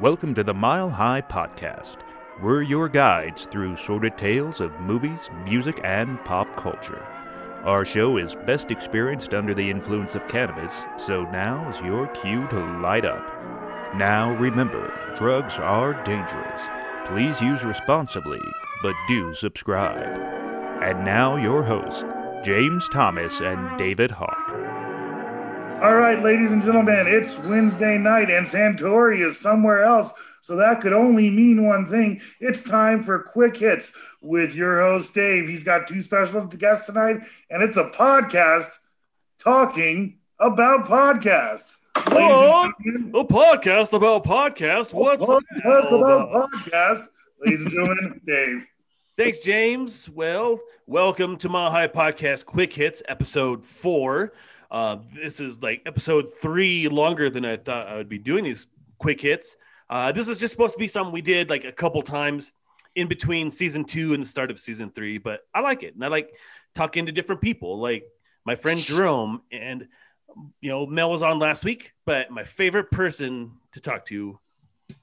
Welcome to the Mile High Podcast. We're your guides through sordid tales of movies, music, and pop culture. Our show is best experienced under the influence of cannabis, so now is your cue to light up. Now remember, drugs are dangerous. Please use responsibly, but do subscribe. And now your hosts, James Thomas and David Hawk. All right, ladies and gentlemen, it's Wednesday night and Santori is somewhere else. So that could only mean one thing. It's time for quick hits with your host, Dave. He's got two special guests tonight, and it's a podcast talking about podcasts. Oh, a podcast about podcasts. What's a podcast about podcasts? Ladies and gentlemen, Dave. Thanks, James. Well, welcome to Mile High Podcast Quick Hits, episode four. Uh, this is like episode three longer than I thought I would be doing these quick hits. Uh, this is just supposed to be something we did like a couple times in between season two and the start of season three, but I like it. And I like talking to different people, like my friend Jerome. And, you know, Mel was on last week, but my favorite person to talk to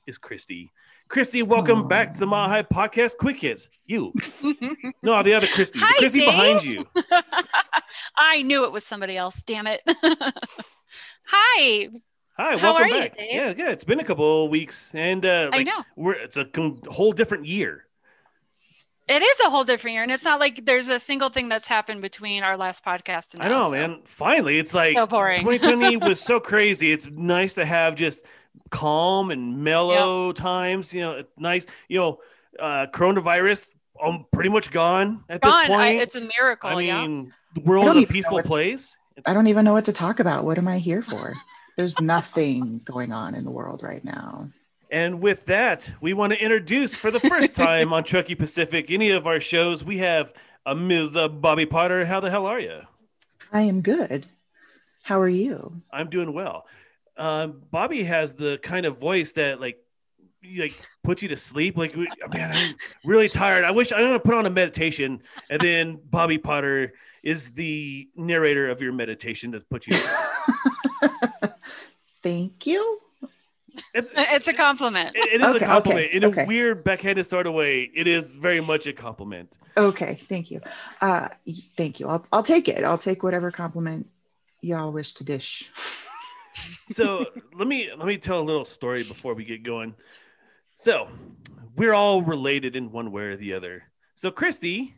is Christy. Christy, welcome Aww. back to the Mile High Podcast Quick Hits. You. no, the other Christy. Hi, the Christy Dave. behind you. I knew it was somebody else. Damn it. Hi. Hi, How welcome back. You, yeah, yeah. It's been a couple weeks, and uh, like, I know we're it's a whole different year. It is a whole different year, and it's not like there's a single thing that's happened between our last podcast and I know, so. man. Finally, it's like so boring. 2020 was so crazy. It's nice to have just calm and mellow yep. times. You know, nice. You know, uh, coronavirus um, pretty much gone at gone. this point. I, it's a miracle. I mean, yeah. the world is a peaceful what, place. It's, I don't even know what to talk about. What am I here for? There's nothing going on in the world right now. And with that, we want to introduce for the first time on Truckee Pacific, any of our shows, we have a Ms. Uh, Bobby Potter. How the hell are you? I am good. How are you? I'm doing well. Um, Bobby has the kind of voice that like like puts you to sleep. Like, man, I'm really tired. I wish I'm gonna put on a meditation, and then Bobby Potter is the narrator of your meditation that puts you. Thank you. It's, it's a compliment. it, it is okay, a compliment okay, in okay. a weird backhanded sort of way. It is very much a compliment. Okay, thank you. Uh, thank you. I'll I'll take it. I'll take whatever compliment y'all wish to dish. so let me let me tell a little story before we get going. So we're all related in one way or the other. So Christy,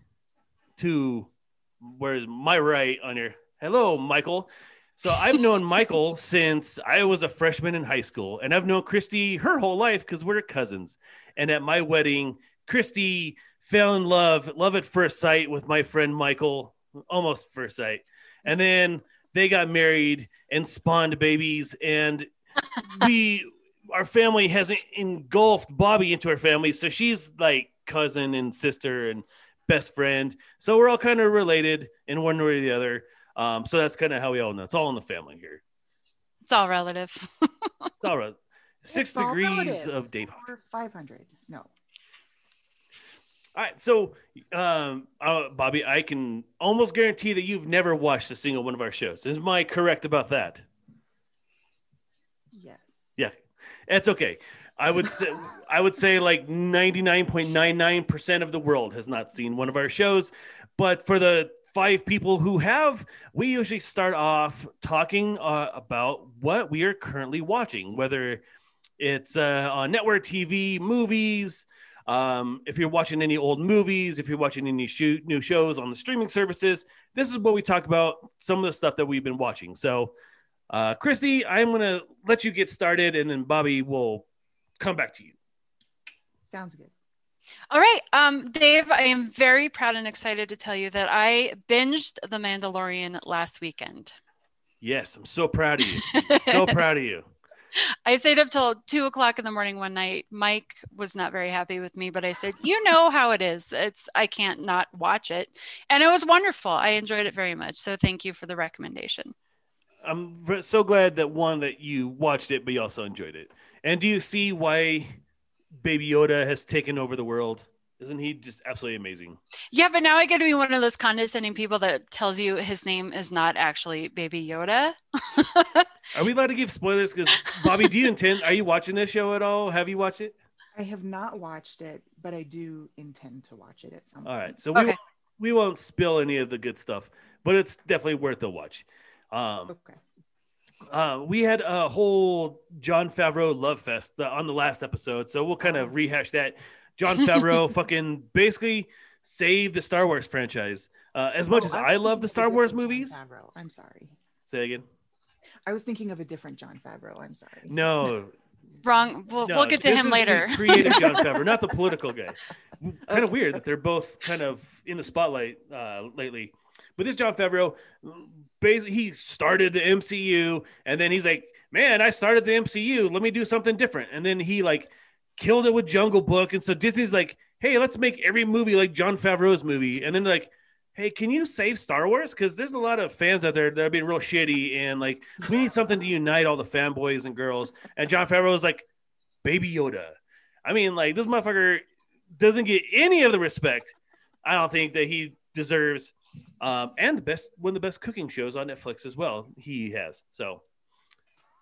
to where's my right on your hello, Michael. So I've known Michael since I was a freshman in high school, and I've known Christy her whole life because we're cousins. And at my wedding, Christy fell in love, love at first sight with my friend Michael, almost first sight. And then they got married and spawned babies, and we our family hasn't engulfed Bobby into our family, so she's like cousin and sister and best friend. So we're all kind of related in one way or the other. Um, so that's kind of how we all know. It's all in the family here. It's all relative. it's all right. Six it's degrees of Dave. Five hundred. No. All right, so um, uh, Bobby, I can almost guarantee that you've never watched a single one of our shows. Is my correct about that? Yes. Yeah, it's okay. I would say I would say like 99.99% of the world has not seen one of our shows, but for the five people who have, we usually start off talking uh, about what we are currently watching, whether it's uh, on network TV, movies, um, if you're watching any old movies, if you're watching any shoot, new shows on the streaming services, this is what we talk about. Some of the stuff that we've been watching. So uh, Christy, I'm going to let you get started and then Bobby will come back to you. Sounds good. All right. Um, Dave, I am very proud and excited to tell you that I binged The Mandalorian last weekend. Yes, I'm so proud of you. so proud of you. I stayed up till two o'clock in the morning one night. Mike was not very happy with me, but I said, "You know how it is. It's I can't not watch it," and it was wonderful. I enjoyed it very much. So thank you for the recommendation. I'm so glad that one that you watched it, but you also enjoyed it. And do you see why Baby Yoda has taken over the world? Isn't he just absolutely amazing? Yeah, but now I get to be one of those condescending people that tells you his name is not actually Baby Yoda. Are we allowed to give spoilers? Because Bobby, do you intend? Are you watching this show at all? Have you watched it? I have not watched it, but I do intend to watch it at some All point. right, so we Okay. won't, we won't spill any of the good stuff, but it's definitely worth a watch. Um, Okay. uh, we had a whole Jon Favreau love fest uh, on the last episode, so we'll kind of rehash that. John Favreau fucking basically saved the Star Wars franchise. Uh, as much Oh, as was I love the Star Wars different Jon movies, Favreau. I'm sorry. say again. I was thinking of a different Jon Favreau. I'm sorry. No, Wrong. We'll, no, we'll get to this him is later. The creative John Favreau, not the political guy. Kind of weird that they're both kind of in the spotlight uh, lately. But this Jon Favreau, basically, he started the MCU, and then he's like, "Man, I started the MCU. Let me do something different." And then he like killed it with Jungle Book, and so Disney's like, "Hey, let's make every movie like Jon Favreau's movie." And then like, "Hey, can you save Star Wars? Because there's a lot of fans out there that are being real shitty, and like we need something to unite all the fanboys and girls." And Jon Favreau is like, "Baby Yoda." I mean, like this motherfucker doesn't get any of the respect I don't think that he deserves. Um, and the best one of the best cooking shows on Netflix as well. He has so.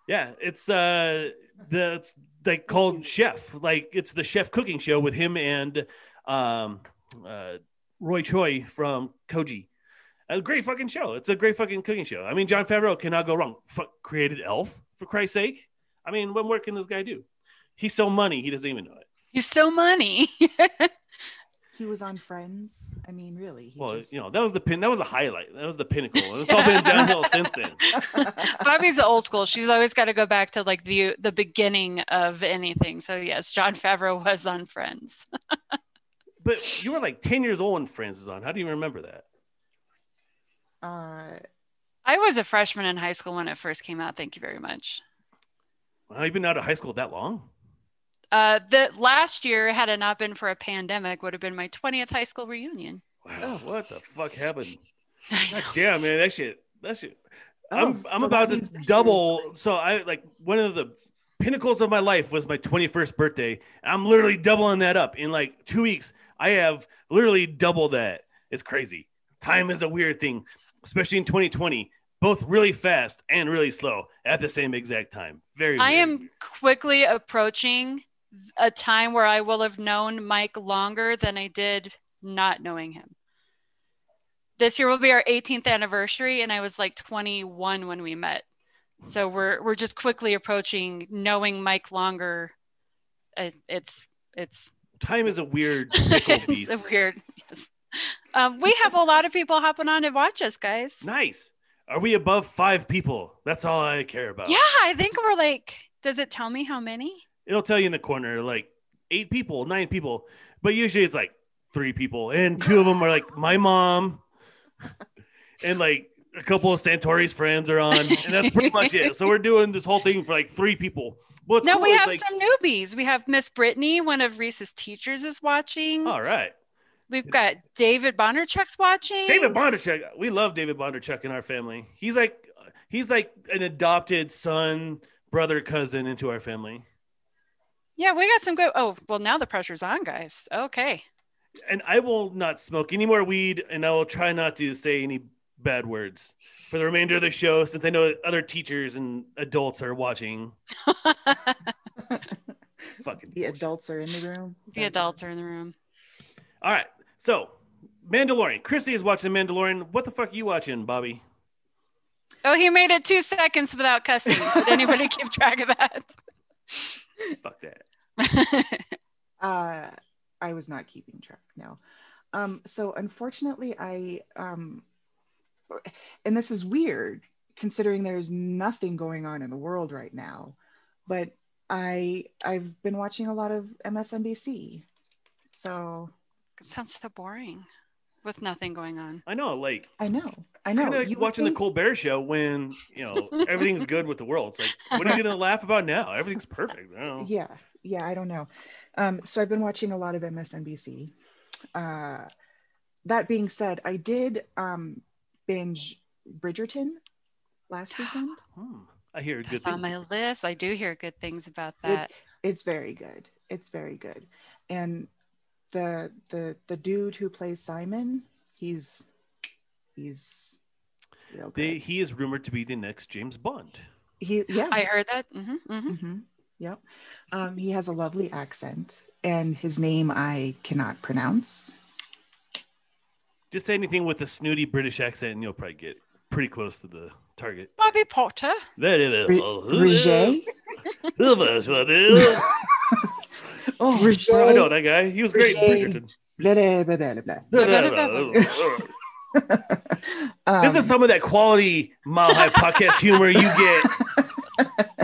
Yeah, it's uh the it's like called Chef. Like it's the chef cooking show with him and um uh Roy Choi from Kogi. A great fucking show. It's a great fucking cooking show. I mean, Jon Favreau cannot go wrong. Fuck, created Elf for Christ's sake. I mean, what more can this guy do? He's so money, he doesn't even know it. He's so money. He was on Friends. I mean, really. He Well, just- you know, that was the pin. That was a highlight. That was the pinnacle. It's all been downhill since then. Bobby's the old school. She's always got to go back to like the the beginning of anything. So yes, Jon Favreau was on Friends. But you were like ten years old when Friends is on. How do you remember that? uh, I was a freshman in high school when it first came out. Thank you very much. Well, you've been out of high school that long. Uh, the last year, had it not been for a pandemic, would have been my 20th high school reunion. Wow, what the fuck happened? God damn, man, that shit. That shit. oh, I'm I'm so about to means next year's double. So I like one of the pinnacles of my life was my 21st birthday. I'm literally doubling that up in like two weeks. I have literally double that. It's crazy. Time is a weird thing, especially in 2020. Both really fast and really slow at the same exact time. Very. I weird. am quickly approaching a time where I will have known Mike longer than I did not knowing him. This year will be our 18th anniversary, and I was like 21 when we met. So we're we're just quickly approaching knowing Mike longer. It, it's it's Time is a weird fickle it's a weird. Yes. Um, we have a lot of people hopping on to watch us, guys. Nice. Are we above five people? That's all I care about. Yeah, I think we're like. Does it tell me how many? It'll tell you in the corner like eight people, nine people, but usually it's like three people, and two of them are like my mom, and like a couple of Santori's friends are on, and that's pretty much it. So we're doing this whole thing for like three people. What's no, cool we have like, some newbies. We have Miss Brittany, one of Reese's teachers, is watching. all right, We've got David Bondarchuk's watching. David Bondarchuk. We love David Bondarchuk in our family. He's like he's like an adopted son, brother, cousin into our family. Yeah, we got some good. Oh, well, now the pressure's on, guys. Okay. and I will not smoke any more weed, and I will try not to say any bad words for the remainder of the show, since I know other teachers and adults are watching. Fucking the bullshit. adults are in the room. The that what adults are in the room. All right, so Mandalorian. Chrissy is watching Mandalorian. What the fuck are you watching, Bobby? Oh, he made it two seconds without cussing. Did anybody keep track of that? Fuck that. Uh, I was not keeping track. No. Um, so unfortunately, I um, and this is weird considering there's nothing going on in the world right now, but I I've been watching a lot of MSNBC. So Sounds so boring with nothing going on. I know, like I know, I know. kind of like You watching think- the Colbert Show when you know everything's good with the world. It's like, what are you gonna laugh about now? Everything's perfect. I don't know. yeah yeah i don't know um, so i've been watching a lot of msnbc uh, that being said i did um, binge bridgerton last weekend Hmm, I hear good That's on my list. I do hear good things about that. it's very good it's very good and the the the dude who plays Simon, he's he's real. They, he is rumored to be the next James Bond. he yeah. I heard that. hmm hmm hmm Yep. Um, he has a lovely accent, and his name I cannot pronounce. Just say anything with a snooty British accent, and you'll probably get pretty close to the target. Bobby Potter. That is Roger. Oh, Roger. bro, I know that guy. He was great in Bridgerton. Blah, blah, blah, blah, blah. Um, this is some of that quality Mile High podcast humor you get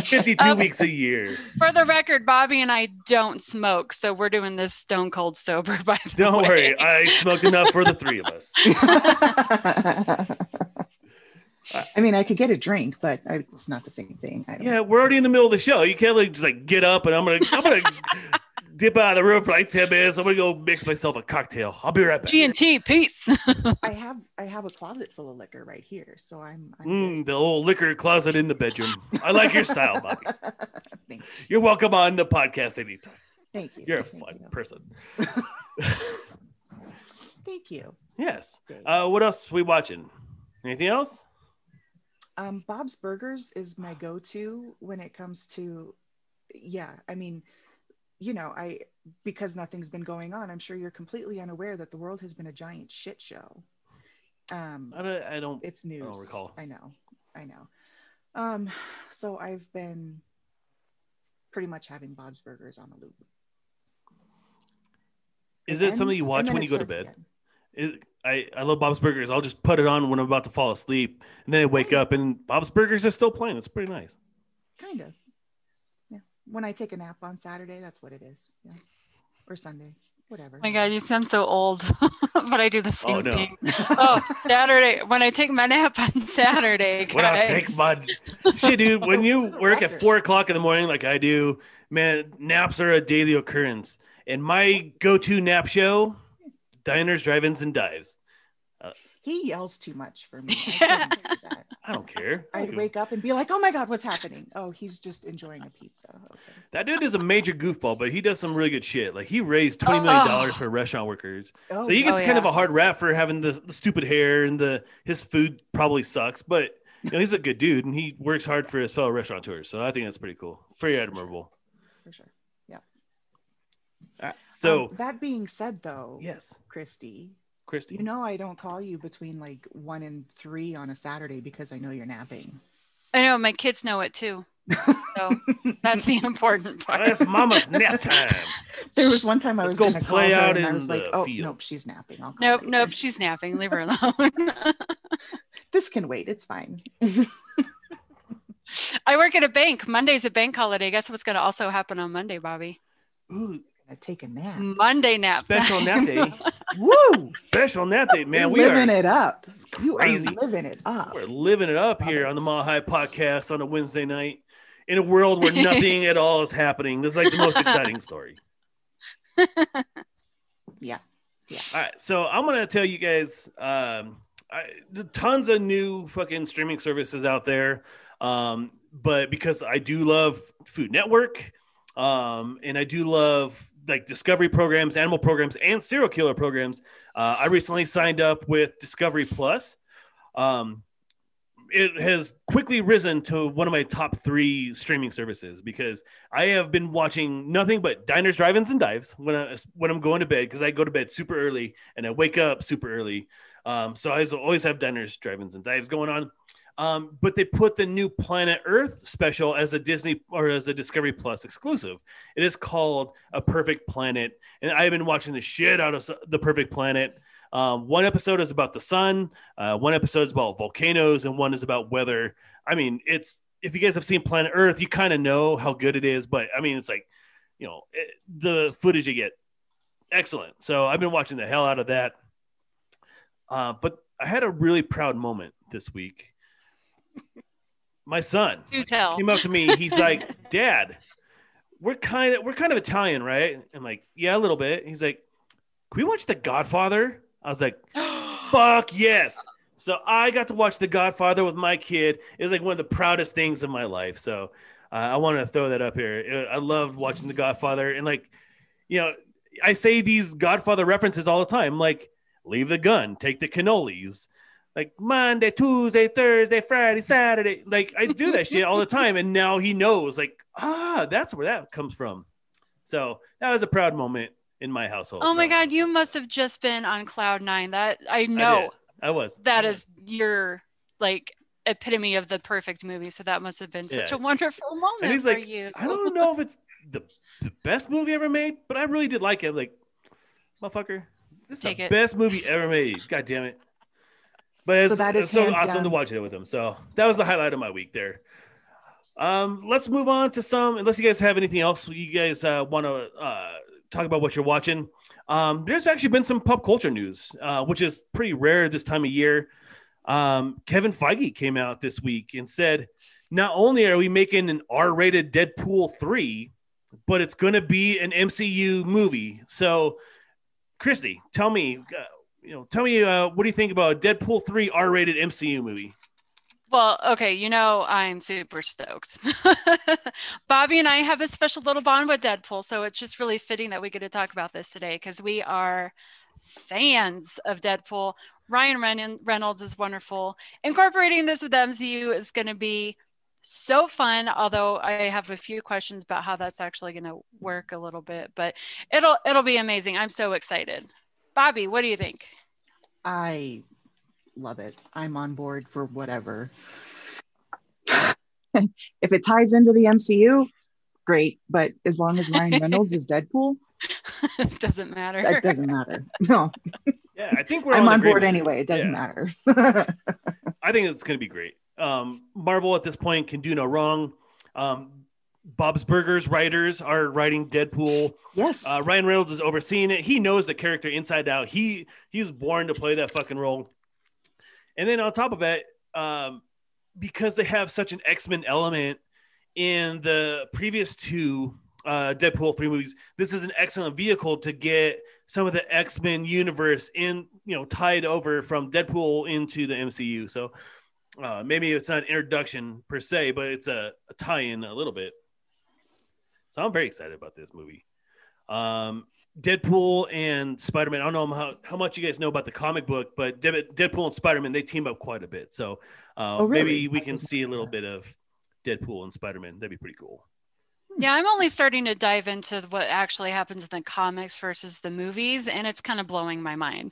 52 Um, weeks a year. For the record, Bobby and I don't smoke, so we're doing this stone cold sober. By the Don't way. worry, I smoked enough for the three of us. I mean, I could get a drink, but I, it's not the same thing. I don't Yeah, we're already in the middle of the show. You can't like just like get up and I'm gonna I'm gonna dip out of the room for like 10 minutes. I'm gonna go mix myself a cocktail. I'll be right back. G and T, peace. I have I have a closet full of liquor right here, so I'm. I'm Mm, the old liquor closet in the bedroom. I like your style, Bobby. thank, You're welcome on the podcast anytime. thank you. You're a thank fun you. person. Thank you. yes. Dave. Uh, what else we watching? Anything else? Um, Bob's Burgers is my go-to when it comes to, yeah. I mean, you know, I because nothing's been going on. I'm sure you're completely unaware that the world has been a giant shit show. Um, I don't. I don't it's news. I recall. I know, I know. Um, so I've been pretty much having Bob's Burgers on a loop. is it something you watch when you go to bed? It, I, I love Bob's Burgers. I'll just put it on when I'm about to fall asleep, and then I wake up and Bob's Burgers is still playing. It's pretty nice. Kind of. Yeah. When I take a nap on Saturday, that's what it is. Yeah. Or Sunday, whatever. Oh my God, you sound so old, but I do the same Oh, no. thing. Oh, Saturday when I take my nap on Saturday. When I take my shit, dude. When you work at four o'clock in the morning, like I do, man, naps are a daily occurrence. And my go-to nap show, diners, drive-ins, and dives. Uh, he yells too much for me. I Yeah. Couldn't do that. I don't care. I don't I'd wake up and be like, "Oh my god, what's happening?" Oh, he's just enjoying a pizza. Okay. That dude is a major goofball, but he does some really good shit. Like he raised twenty million dollars Oh. for restaurant workers. Oh, So he gets Oh, kind of a hard rap for having the, the stupid hair and the his food probably sucks, but you know he's a good dude and he works hard for his fellow restaurateurs. So I think that's pretty cool, very admirable. for sure. Yeah. Uh, so Um, that being said, though, yes, Christy, Christy, you know I don't call you between like one and three on a Saturday because I know you're napping. I know my kids know it too. So that's the important part. that's Mama's nap time. There was one time I Let's was go going to play call her out and I was like, "Oh, field." nope, she's napping." I'll Nope, later." nope, she's napping. Leave her alone. This can wait. It's fine. I work at a bank. Monday's a bank holiday. Guess what's going to also happen on Monday, Bobby? Ooh, gonna take a nap. Monday nap. special nap day. Woo! Special nap day, man. You're We living are it up. this You are living it up. We're living it up Love here it. on the Mile High podcast on a Wednesday night in a world where nothing at all is happening. This is like the most exciting story. Yeah. Yeah. All right, so I'm gonna tell you guys, um, I, the tons of new fucking streaming services out there, um, but because I do love Food Network, um, and I do love like discovery programs, animal programs, and serial killer programs, uh, I recently signed up with Discovery Plus. Um, it has quickly risen to one of my top three streaming services because I have been watching nothing but diners, drive-ins, and dives when I when I'm going to bed because I go to bed super early and I wake up super early. Um, so I always have diners, drive-ins, and dives going on. Um, but they put the new Planet Earth special as a Disney or as a Discovery Plus exclusive. It is called A Perfect Planet, and I've been watching the shit out of The Perfect Planet. Um, one episode is about the sun, uh, one episode is about volcanoes, and one is about weather. I mean, it's if you guys have seen Planet Earth, you kind of know how good it is, but I mean, it's like, you know, it, the footage you get, excellent. So I've been watching the hell out of that. Uh, but I had a really proud moment this week. My son came up to me. He's like, "Dad, we're kind of we're kind of Italian, right?" I'm like, "Yeah, a little bit." He's like, "Can we watch The Godfather?" I was like, "Fuck yes!" So I got to watch The Godfather with my kid. It was like one of the proudest things of my life. So uh, I wanted to throw that up here. I loved watching The Godfather, and like, you know, I say these Godfather references all the time, like leave the gun, take the cannolis, like Monday, Tuesday, Thursday, Friday, Saturday. Like I do that shit all the time, and now he knows, like ah, that's where that comes from. So that was a proud moment in my household. Oh my so God, you must have just been on cloud nine. That I know I was. that is your like epitome of the perfect movie. So that must have been such Yeah. a wonderful moment And he's for like, you. I don't know if it's the, the best movie ever made, but I really did like it. Like, motherfucker, this is Take the it. best movie ever made. God damn it. But it's So that is so awesome to watch it with him. So that was the highlight of my week there. Um, let's move on to some, unless you guys have anything else you guys uh, want to uh, talk about what you're watching. Um, there's actually been some pop culture news, uh, which is pretty rare this time of year. Um, Kevin Feige came out this week and said, not only are we making an R-rated Deadpool 3, but it's going to be an MCU movie. So, Christy, tell me, uh, you know, tell me, uh, what do you think about Deadpool 3 R-rated MCU movie? Well, okay, you know I'm super stoked. Bobby and I have a special little bond with Deadpool, so it's just really fitting that we get to talk about this today because we are fans of Deadpool. Ryan Ren- Reynolds is wonderful. Incorporating this with MCU is going to be so fun. Although I have a few questions about how that's actually going to work a little bit, but it'll it'll be amazing. I'm so excited. Bobby, what do you think? I love it. I'm on board for whatever. if it ties into the MCU, great. But as long as Ryan Reynolds is Deadpool, it doesn't matter. It doesn't matter. No, Yeah, I think we're I'm on board agreement. anyway. It doesn't Yeah. matter. I think it's going to be great. Um, Marvel at this point can do no wrong. Um, Bob's Burgers writers are writing Deadpool. yes. Uh, Ryan Reynolds is overseeing it. He knows the character inside out. He he's born to play that fucking role. And then on top of it, um, because they have such an X Men element in the previous two uh, Deadpool three movies, this is an excellent vehicle to get some of the X Men universe in you know tied over from Deadpool into the MCU. So uh, maybe it's not an introduction per se, but it's a, a tie-in a little bit. So I'm very excited about this movie. Um, Deadpool and Spider Man. I don't know how, how much you guys know about the comic book, but Deadpool and Spider Man they team up quite a bit. So uh, Oh, really? maybe we can see a little bit of Deadpool and Spider Man. That'd be pretty cool. Yeah, I'm only starting to dive into what actually happens in the comics versus the movies, and it's kind of blowing my mind.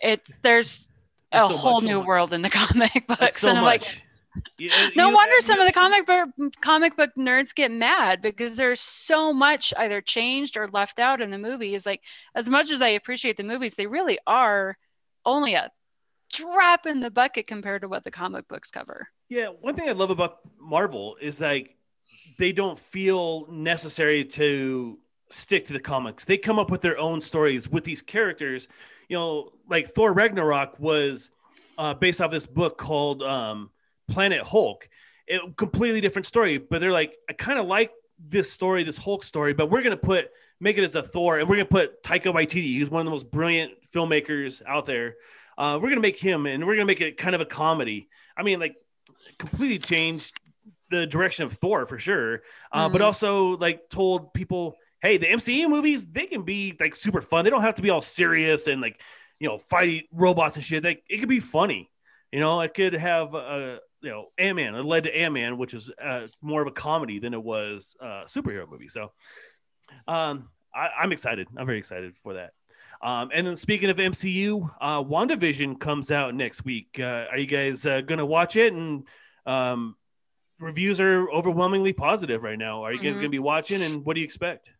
It's there's a so whole much, new much. world in the comic books, so and I'm much. like, Yeah, no you- wonder some of the comic book comic book nerds get mad because there's so much either changed or left out in the movies. Like as much as I appreciate the movies, they really are only a drop in the bucket compared to what the comic books cover. Yeah, one thing I love about Marvel is like they don't feel necessary to stick to the comics. They come up with their own stories with these characters. You know, like Thor Ragnarok was uh, based off this book called um, Planet Hulk. It completely different story, but they're like, I kind of like this story, this Hulk story, but we're gonna put make it as a Thor, and we're gonna put Taika Waititi, who's one of the most brilliant filmmakers out there. Uh, we're gonna make him, and we're gonna make it kind of a comedy. I mean, like completely changed the direction of Thor for sure. Uh, But Mhm. also like told people, hey, the MCU movies they can be like super fun. They don't have to be all serious and like you know fight robots and shit. Like it could be funny. You know, it could have uh, you know Ant Man. It led to Ant Man, which is uh, more of a comedy than it was uh, superhero movie. So um, I, I'm excited. I'm very excited for that. Um, and then speaking of MCU, uh, WandaVision comes out next week. Uh, are you guys uh, going to watch it? And um, reviews are overwhelmingly positive right now. Are you guys Mhm. going to be watching? And what do you expect?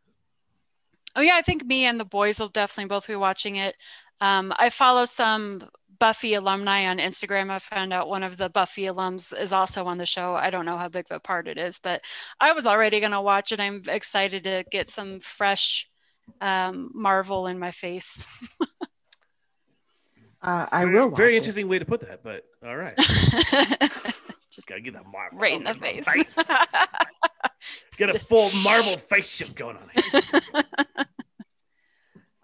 Oh yeah, I think me and the boys will definitely both be watching it. Um, I follow some Buffy alumni on Instagram. I found out one of the Buffy alums is also on the show. I don't know how big of a part it is, but I was already going to watch it. I'm excited to get some fresh um, Marvel in my face. Uh, I Very- will. Watch Very it. interesting way to put that, but all right. Just gotta get that Marvel right in the over my face. Get a Just- full Marvel face ship going on. Here.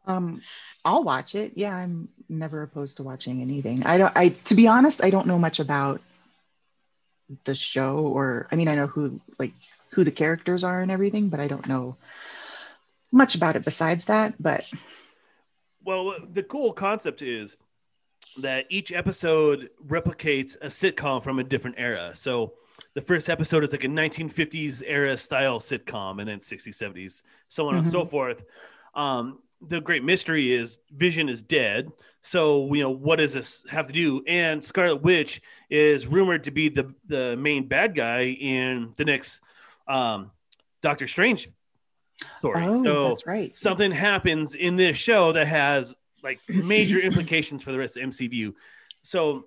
Um, I'll watch it. Yeah, I'm never opposed to watching anything. I don't. I to be honest, I don't know much about the show, or I mean, I know who like who the characters are and everything, but I don't know much about it besides that, but Well, the cool concept is that each episode replicates a sitcom from a different era. So the first episode is like a 1950s era style sitcom, and then 60s, 70s, so on and so forth. Um, the great mystery is Vision is dead. So you know what does this have to do? And Scarlet Witch is rumored to be the the main bad guy in the next um, Doctor Strange story. oh, so that's right. something happens in this show that has like major implications for the rest of MCU. So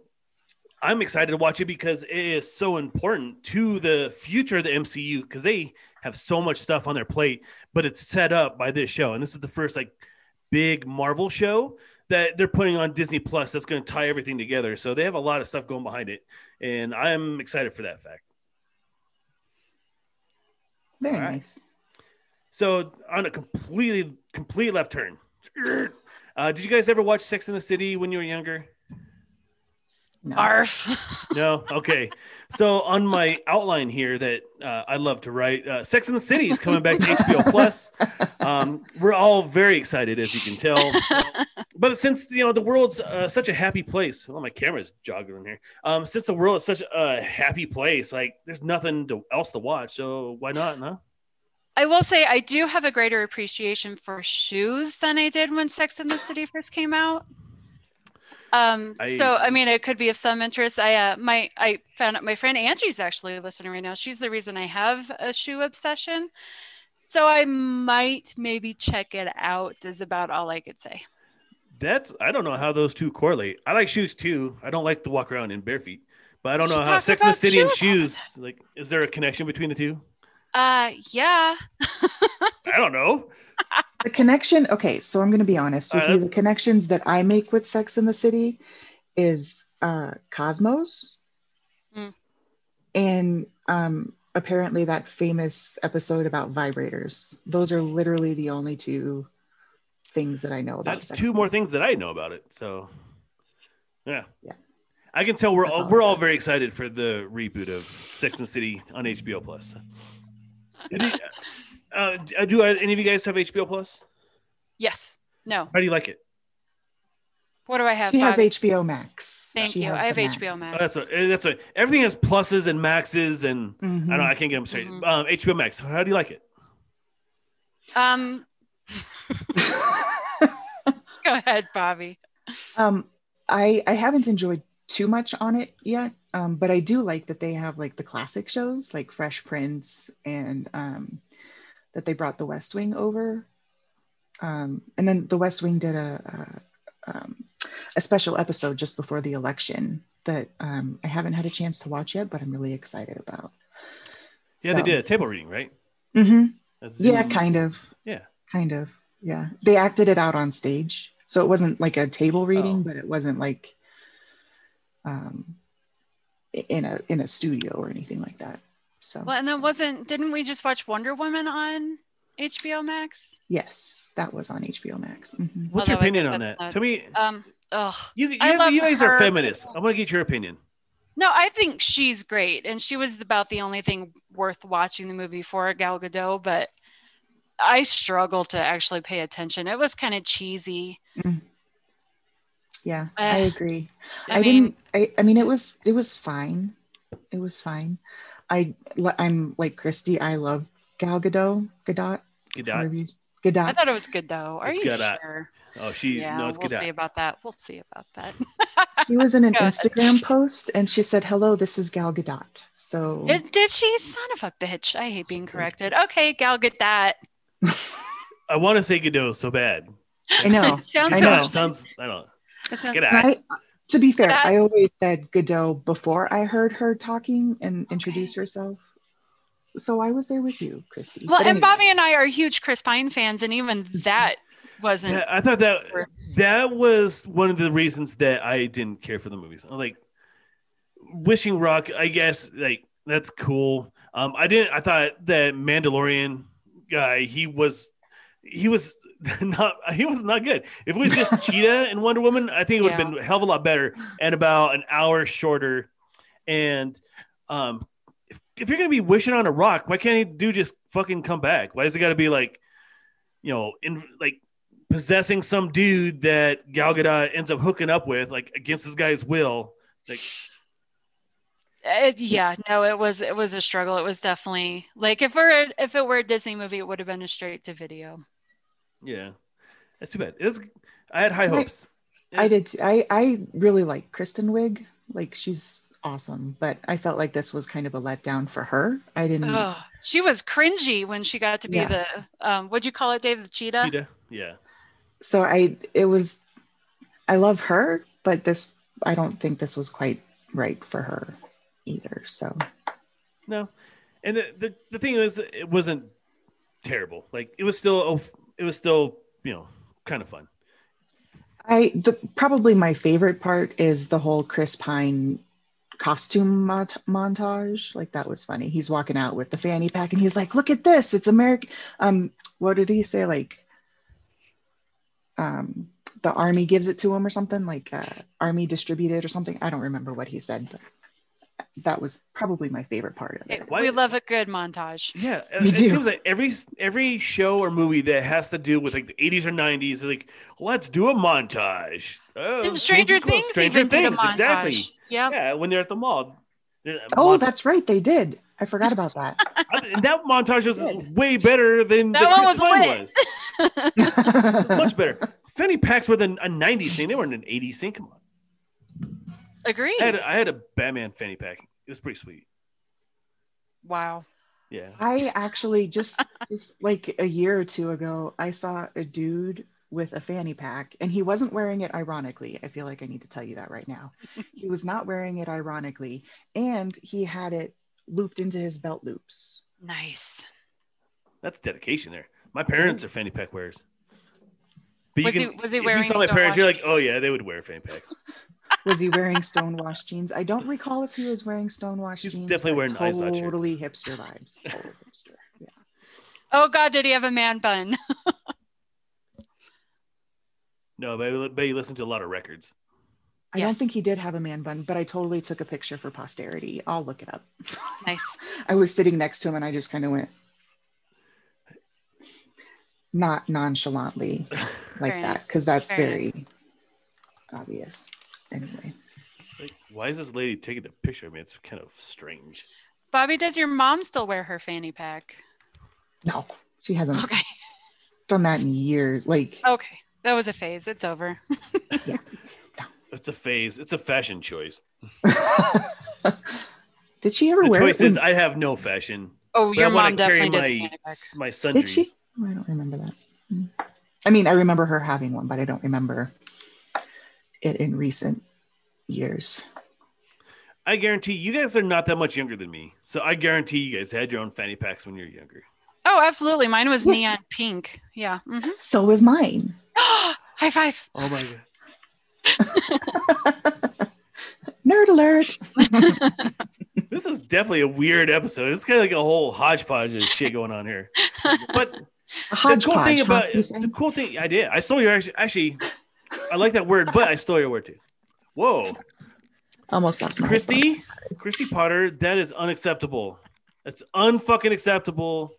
I'm excited to watch it because it is so important to the future of the MCU because they have so much stuff on their plate, but it's set up by this show. And this is the first like big Marvel show that they're putting on Disney Plus that's going to tie everything together. So they have a lot of stuff going behind it. And I'm excited for that fact. Very right. nice. So on a completely complete left turn. Uh, did you guys ever watch Sex in the City when you were younger? No. Arf. No. Okay. So on my outline here that uh, I love to write, uh, Sex in the City is coming back to HBO Plus. Um, we're all very excited, as you can tell. But since you know the world's uh, such a happy place, well, my camera's joggling here. Um, since the world is such a happy place, like there's nothing to, else to watch, so why not? No. I will say I do have a greater appreciation for shoes than I did when Sex in the City first came out. Um, I- so I mean, it could be of some interest. I uh, my I found out my friend Angie's actually listening right now. She's the reason I have a shoe obsession. So I might maybe check it out. Is about all I could say. That's I don't know how those two correlate. I like shoes too. I don't like to walk around in bare feet, but I don't She know how Sex in the City and shoes. shoes like. Is there a connection between the two? Uh, yeah. I don't know. The connection, okay, so I'm going to be honest with Uh, you. The connections that I make with Sex in the City is uh, Cosmos Mm. and um, apparently that famous episode about vibrators. Those are literally the only two things that I know about. That's two more things that I know about it. So, yeah, Yeah. I can tell we're all, all we're all very excited for the reboot of Sex and the City on HBO Plus. Did you- uh, uh, do uh, any of you guys have HBO Plus? Yes. No. How do you like it? What do I have? She has HBO Max. Thank She you. has I have the HBO Oh, Max. that's what that's what everything has pluses and maxes and Mhm. I don't I can't get them straight. Mhm. Um, HBO Max. How do you like it? Um, go ahead, Bobby. um, I I haven't enjoyed too much on it yet, um, but I do like that they have like the classic shows like Fresh Prince and um, that they brought The West Wing over, um, and then The West Wing did a a, um, a special episode just before the election that um, I haven't had a chance to watch yet, but I'm really excited about. Yeah, they did a table reading, right? hmm That's Yeah, kind of. Yeah. Kind of. Yeah. They acted it out on stage. So it wasn't like a table reading, Oh. but it wasn't like um in a in a studio or anything like that. So Well, and then wasn't didn't we just watch Wonder Woman on HBO Max? yes, that was on HBO Max. Mhm. What's your Although I opinion on that's that? not- Tell me, Um, ugh. you you, I love you guys are her. feminists. I want to get your opinion. No, I think she's great, and she was about the only thing worth watching the movie for Gal Gadot. But I struggle to actually pay attention. It was kind of cheesy. Yeah, Uh, I agree. I, I, mean, didn't I I mean it was it was fine. It was fine. I I'm like Christy, I love Gal Gadot, Gadot, Gadot. however dot. I thought it was good though. Are It's you Gadot. sure? Oh, she Yeah, no, it's we'll good. see about that. We'll see about that. She was in an Instagram post and she said, "Hello, this is Gal Gadot." So Did, did she? Son of a bitch! I hate being corrected. Okay, Gal, get that. I want to say Gadot so bad. I know. Sounds I know. sounds, sounds I don't know. It sounds- Get out. I, to be fair, Gadot. I always said Gadot before I heard her talking and introduce herself. So I was there with you, Christy. Well, But and anyway, Bobby and I are huge Chris Pine fans, and even that wasn't. Yeah, I thought that that was one of the reasons that I didn't care for the movies. I'm like Wishing Rock, I guess like that's cool. Um, I didn't. I thought that Mandalorian guy, he was, he was not, he was not good. If it was just Cheetah and Wonder Woman, I think it would have Yeah. been a hell of a lot better and about an hour shorter. And um, if, if you're gonna be wishing on a rock, why can't he do just fucking come back? Why does it got to be like? you know, in like possessing some dude that Gal Gadot ends up hooking up with, like against this guy's will. Like, It, yeah, no, it was it was a struggle. It was definitely like if we're if it were a Disney movie, it would have been a straight to video. Yeah, that's too bad. It was. I had high hopes. I did. Too. I I really like Kristen Wiig. Like she's awesome, but I felt like this was kind of a letdown for her. I didn't. Oh, she was cringy when she got to be Yeah. the um, what'd you call it, Dave? The cheetah. Cheetah. Yeah. So I it was. I love her, but this I don't think this was quite right for her either. So No, and the, the the thing is, it wasn't terrible. Like it was still, oh, it was still, you know, kind of fun. I the probably my favorite part is the whole Chris Pine costume mont- montage. Like that was funny. He's walking out with the fanny pack and he's like, "Look at this! It's American." Um, what did he say? Like, um, the army gives it to him or something. Like, uh, army distributed or something. I don't remember what he said, that was probably my favorite part of it. Why- We love a good montage. Yeah, uh, it, We it do. seems like every every show or movie that has to do with like the 80s or 90s, like, let's do a montage. Oh, And Stranger. Things Stranger even did a Things, montage. exactly. Yep. Yeah, when they're at the mall. Uh, oh, mon- that's right. They did. I forgot about that. and that montage was way better than That the one Chris was Pine was. Much better. Fanny packs were the, a 90s thing. They weren't an 80s thing. Come on. Agreed. I had, a, I had a Batman fanny pack. It was pretty sweet. wow. Yeah. I actually just just like a year or two ago, I saw a dude with a fanny pack and he wasn't wearing it ironically. I feel like I need to tell you that right now. he was not wearing it ironically and he had it looped into his belt loops. Nice. That's dedication there. My parents are fanny pack wearers. But Was he- was he if you saw my Stonewashed parents, you're like, oh yeah, they would wear fanny packs. Was he wearing stonewashed jeans? I don't recall if he was wearing stonewashed He's jeans. definitely wearing an Izod shirt. totally hipster vibes. Total hipster. Yeah. Oh God, did he have a man bun? No, but, I- but you listen to a lot of records. I don't think he did have a man bun, but I totally took a picture for posterity. I'll look it up. nice. I was sitting next to him and I just kind of went, not nonchalantly like Very that, nice. because that's Very very obvious. Anyway, Like, why is this lady taking a picture of me? It's kind of strange. Bobby, does your mom still wear her fanny pack? no, she hasn't Okay. done that in years. Like, Okay. That was a phase. It's over. Yeah. It's a phase. It's a fashion choice. did she ever The wear choice it? is when- I have no fashion. Oh, But your I want mom to carry definitely did my a my son. did she? Oh, I don't remember that. Hmm. I mean, I remember her having one, but I don't remember it in recent years. I guarantee you guys are not that much younger than me. So I guarantee you guys had your own fanny packs when you were younger. Oh, absolutely. Mine was Yeah. neon pink. Yeah. hmm So was mine. High five. Oh my god. Nerd alert. This is definitely a weird episode. It's kind of like a whole hodgepodge of shit going on here. But A the cool thing about you the cool thing I did, I stole your actually, actually I like that word, but I stole your word too. Whoa, Almost lost my Christy? Christy Potter, that is unacceptable. That's unfucking acceptable.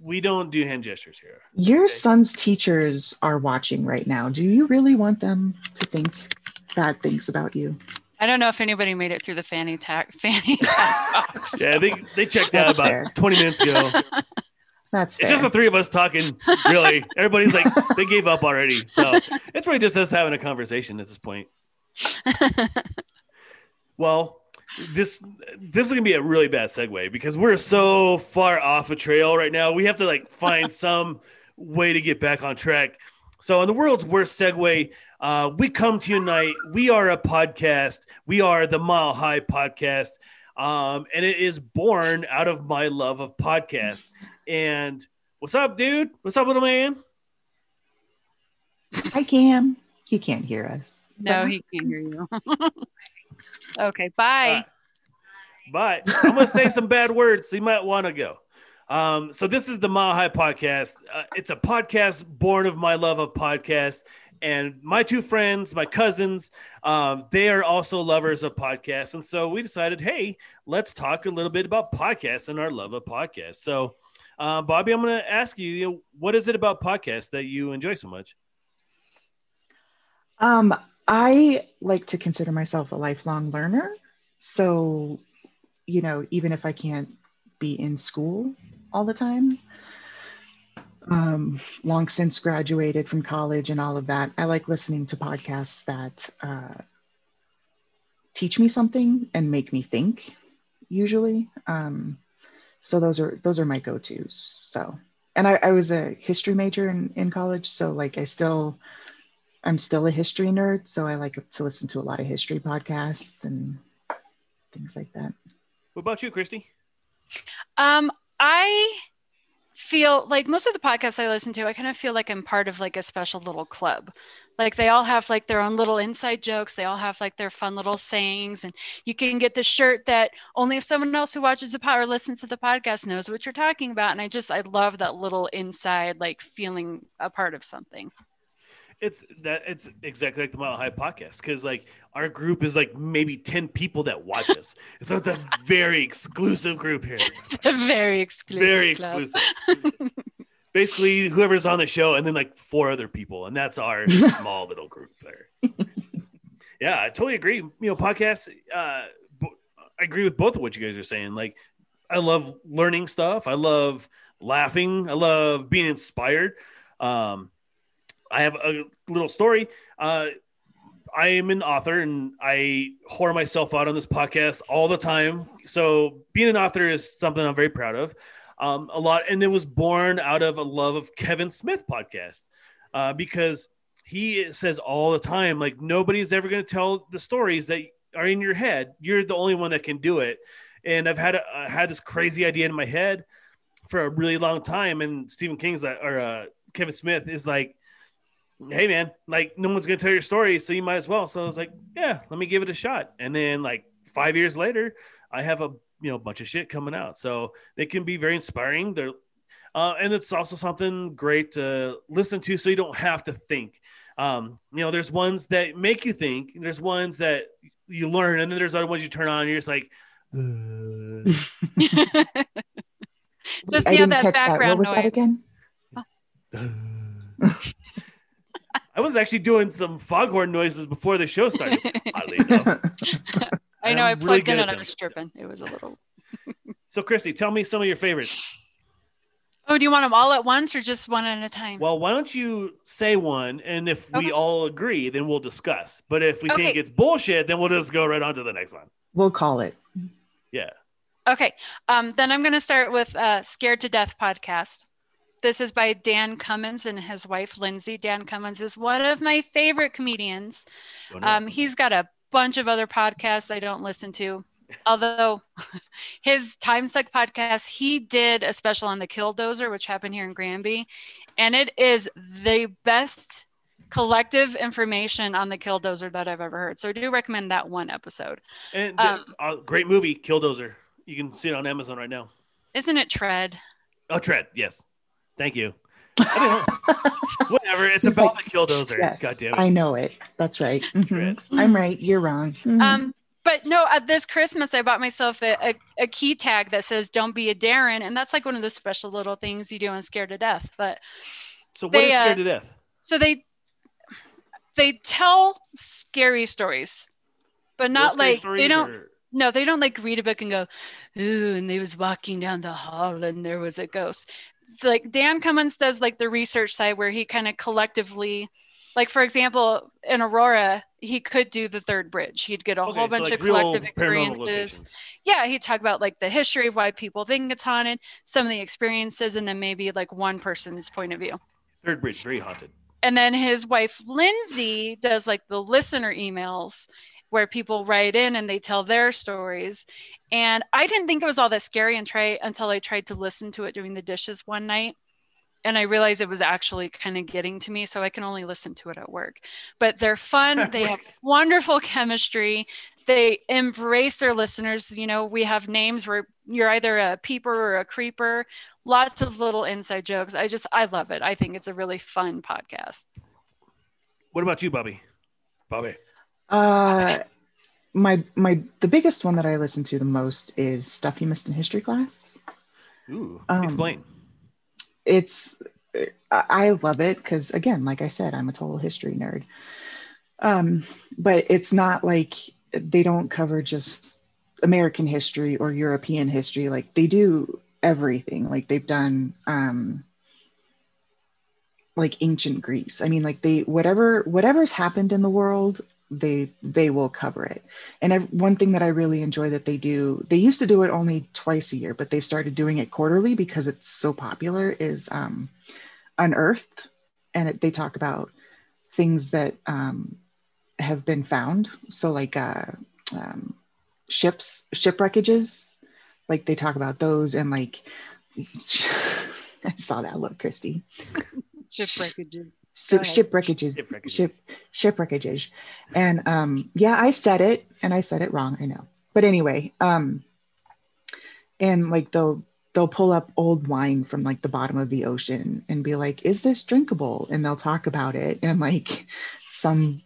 We don't do hand gestures here. Your Okay. son's teachers are watching right now. Do you really want them to think bad things about you? I don't know if anybody made it through the fanny tack. Fanny tack. Yeah, they they checked out That's about fair. 20 minutes ago. That's It's fair. just the three of us talking. Really, everybody's like they gave up already. So it's really just us having a conversation at this point. Well, this this is gonna be a really bad segue because we're so far off a trail right now. We have to like find some way to get back on track. So, in the world's worst segue, uh, we come to unite. We are a podcast. We are the Mile High Podcast, um, and it is born out of my love of podcasts. And what's up, dude? What's up, little man? Hi, Cam. He can't hear us. no, But he can't hear you. okay. Bye. but I'm going to say some bad words, so you might want to go. Um, so this is the Mile High Podcast. Uh, it's a podcast born of my love of podcasts, and my two friends, my cousins, um, they are also lovers of podcasts, and so we decided, hey, let's talk a little bit about podcasts and our love of podcasts. So Uh, Bobby, I'm going to ask you, you know, what is it about podcasts that you enjoy so much? Um, I like to consider myself a lifelong learner. So, you know, even if I can't be in school all the time, um, long since graduated from college and all of that, I like listening to podcasts that uh, teach me something and make me think. Usually, um, so those are those are my go-to's. So, and I, I was a history major in in college, so like I still I'm still a history nerd, so I like to listen to a lot of history podcasts and things like that. What about you, Christy? Um, I feel like most of the podcasts I listen to, I kind of feel like I'm part of like a special little club. Like they all have like their own little inside jokes. They all have like their fun little sayings, and you can get the shirt that only if someone else who watches the pod or listens to the podcast knows what you're talking about. And I just I love that little inside like feeling a part of something it's that it's exactly like the Mile High podcast because like our group is like maybe 10 people that watch us. so it's a very exclusive group here. a very exclusive. Very club. exclusive. Basically, whoever's on the show, and then like four other people, and that's our small little group there. yeah, I totally agree. You know, podcasts. Uh, I agree with both of what you guys are saying. Like, I love learning stuff. I love laughing. I love being inspired. Um, I have a little story. Uh, I am an author and I whore myself out on this podcast all the time. So being an author is something I'm very proud of. Um, a lot, and it was born out of a love of Kevin Smith podcast uh, because he says all the time, like nobody's ever going to tell the stories that are in your head. You're the only one that can do it. And I've had a, I had this crazy idea in my head for a really long time. And Stephen King's that, or uh, Kevin Smith is like, hey man, like no one's gonna tell your story, so you might as well. So I was like, yeah, let me give it a shot. And then like five years later, I have a you know bunch of shit coming out. So they can be very inspiring. They're uh, and it's also something great to listen to, so you don't have to think. Um, you know, there's ones that make you think. There's ones that you learn, and then there's other ones you turn on, and you're just like. Uh... just I didn't catch that. What was noise. that again? I was actually doing some foghorn noises before the show started. Oddly enough. I know. I plugged really in and I was tripping. It was a little. so, Christy, tell me some of your favorites. Oh, do you want them all at once or just one at a time? Well, why don't you say one, and if okay. we all agree, then we'll discuss. But if we okay. think it's bullshit, then we'll just go right on to the next one. We'll call it. Yeah. Okay. Um, then I'm going to start with uh, "Scared to Death" podcast. This is by Dan Cummins and his wife Lindsay. Dan Cummins is one of my favorite comedians. Um, he's got a bunch of other podcasts I don't listen to. Although his time suck podcast, he did a special on the Killdozer, which happened here in Granby, and it is the best collective information on the Killdozer that I've ever heard. So I do recommend that one episode. And um, uh, great movie, Killdozer. You can see it on Amazon right now. Isn't it Tread? Oh, Tread. Yes. Thank you. whatever. It's She's about like, the killdozer. Yes, God damn it. I know it. That's right. Mm-hmm. I'm right. You're wrong. Mm-hmm. Um, but no, uh, this Christmas I bought myself a, a, a, key tag that says "Don't be a Darren," and that's like one of the special little things you do on Scared to Death. But so what they, is Scared uh, to Death? So they they tell scary stories, but not like they don't. Or? No, they don't like read a book and go, ooh, and they was walking down the hall and there was a ghost like Dan Cummins does like the research side where he kind of collectively like for example in aurora he could do the third bridge. He'd get a okay, whole bunch like of collective experiences. yeah he'd talk about like the history of why people think it's haunted some of the experiences and then maybe like one person's point of view. Third bridge very haunted. And then his wife lindsay does like the listener emails where people write in and they tell their stories. And I didn't think it was all that scary and try until I tried to listen to it doing the dishes one night. And I realized it was actually kind of getting to me. So I can only listen to it at work. But they're fun. They have wonderful chemistry. They embrace their listeners. You know, we have names where you're either a peeper or a creeper. Lots of little inside jokes. I just, I love it. I think it's a really fun podcast. What about you, Bobby? Bobby. Uh, my my the biggest one that I listen to the most is stuff you missed in history class. Ooh, um, explain. it's I I love it because again, like I said, I'm a total history nerd. Um, but it's not like they don't cover just American history or European history. Like they do everything. Like they've done um like ancient Greece. I mean, like they whatever whatever's happened in the world, they they will cover it. And I, one thing that I really enjoy that they do, they used to do it only twice a year, but they've started doing it quarterly because it's so popular. Is um, unearthed, and it, they talk about things that um, have been found. So like uh, um, ships, shipwreckages, like they talk about those, and like I saw that look, Christy. Shipwreckages. So Go ahead. shipwreckages, Shipwreckages. ship shipwreckages, and um, yeah, I said it, and I said it wrong. I know, but anyway, um, and like they'll they'll pull up old wine from like the bottom of the ocean and be like, "Is this drinkable?" And they'll talk about it, and like some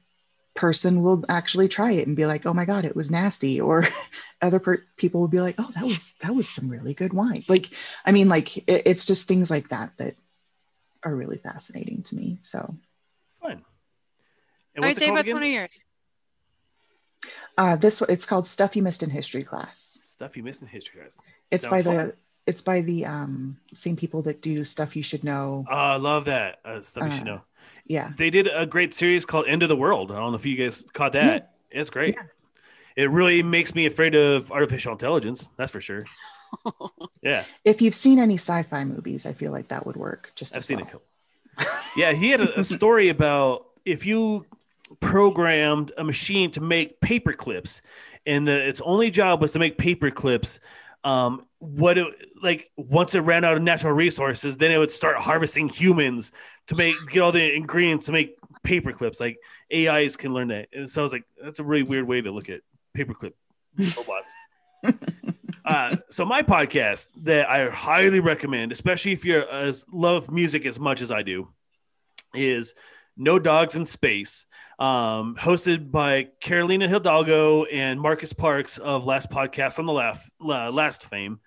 person will actually try it and be like, "Oh my god, it was nasty," or other per- people will be like, "Oh, that was that was some really good wine." Like, I mean, like it, it's just things like that that are really fascinating to me. So. Fun. And All right, what's it Dave, what's again? one of yours? Uh, this it's called Stuff You Missed in History Class. Stuff you missed in history class. It's Sounds by fun. the it's by the um, same people that do Stuff You Should Know. Oh, I love that. Uh, stuff you should Uh, know. Yeah, They did a great series called End of the World. I don't know if you guys caught that. It's great. Yeah. It really makes me afraid of artificial intelligence. That's for sure. Yeah, if you've seen any sci-fi movies, I feel like that would work. Just I've seen well. it. Couple. Yeah, he had a, a story about if you programmed a machine to make paper clips, and the, its only job was to make paper clips. Um, what it, like once it ran out of natural resources, then it would start harvesting humans to make get all the ingredients to make paper clips. Like AIs can learn that, and so I was like, that's a really weird way to look at paperclip robots. uh, so my podcast that I highly recommend, especially if you're as love music as much as I do, is No Dogs in Space, um, hosted by Carolina Hidalgo and Marcus Parks of Last Podcast on the Left, Last Fame.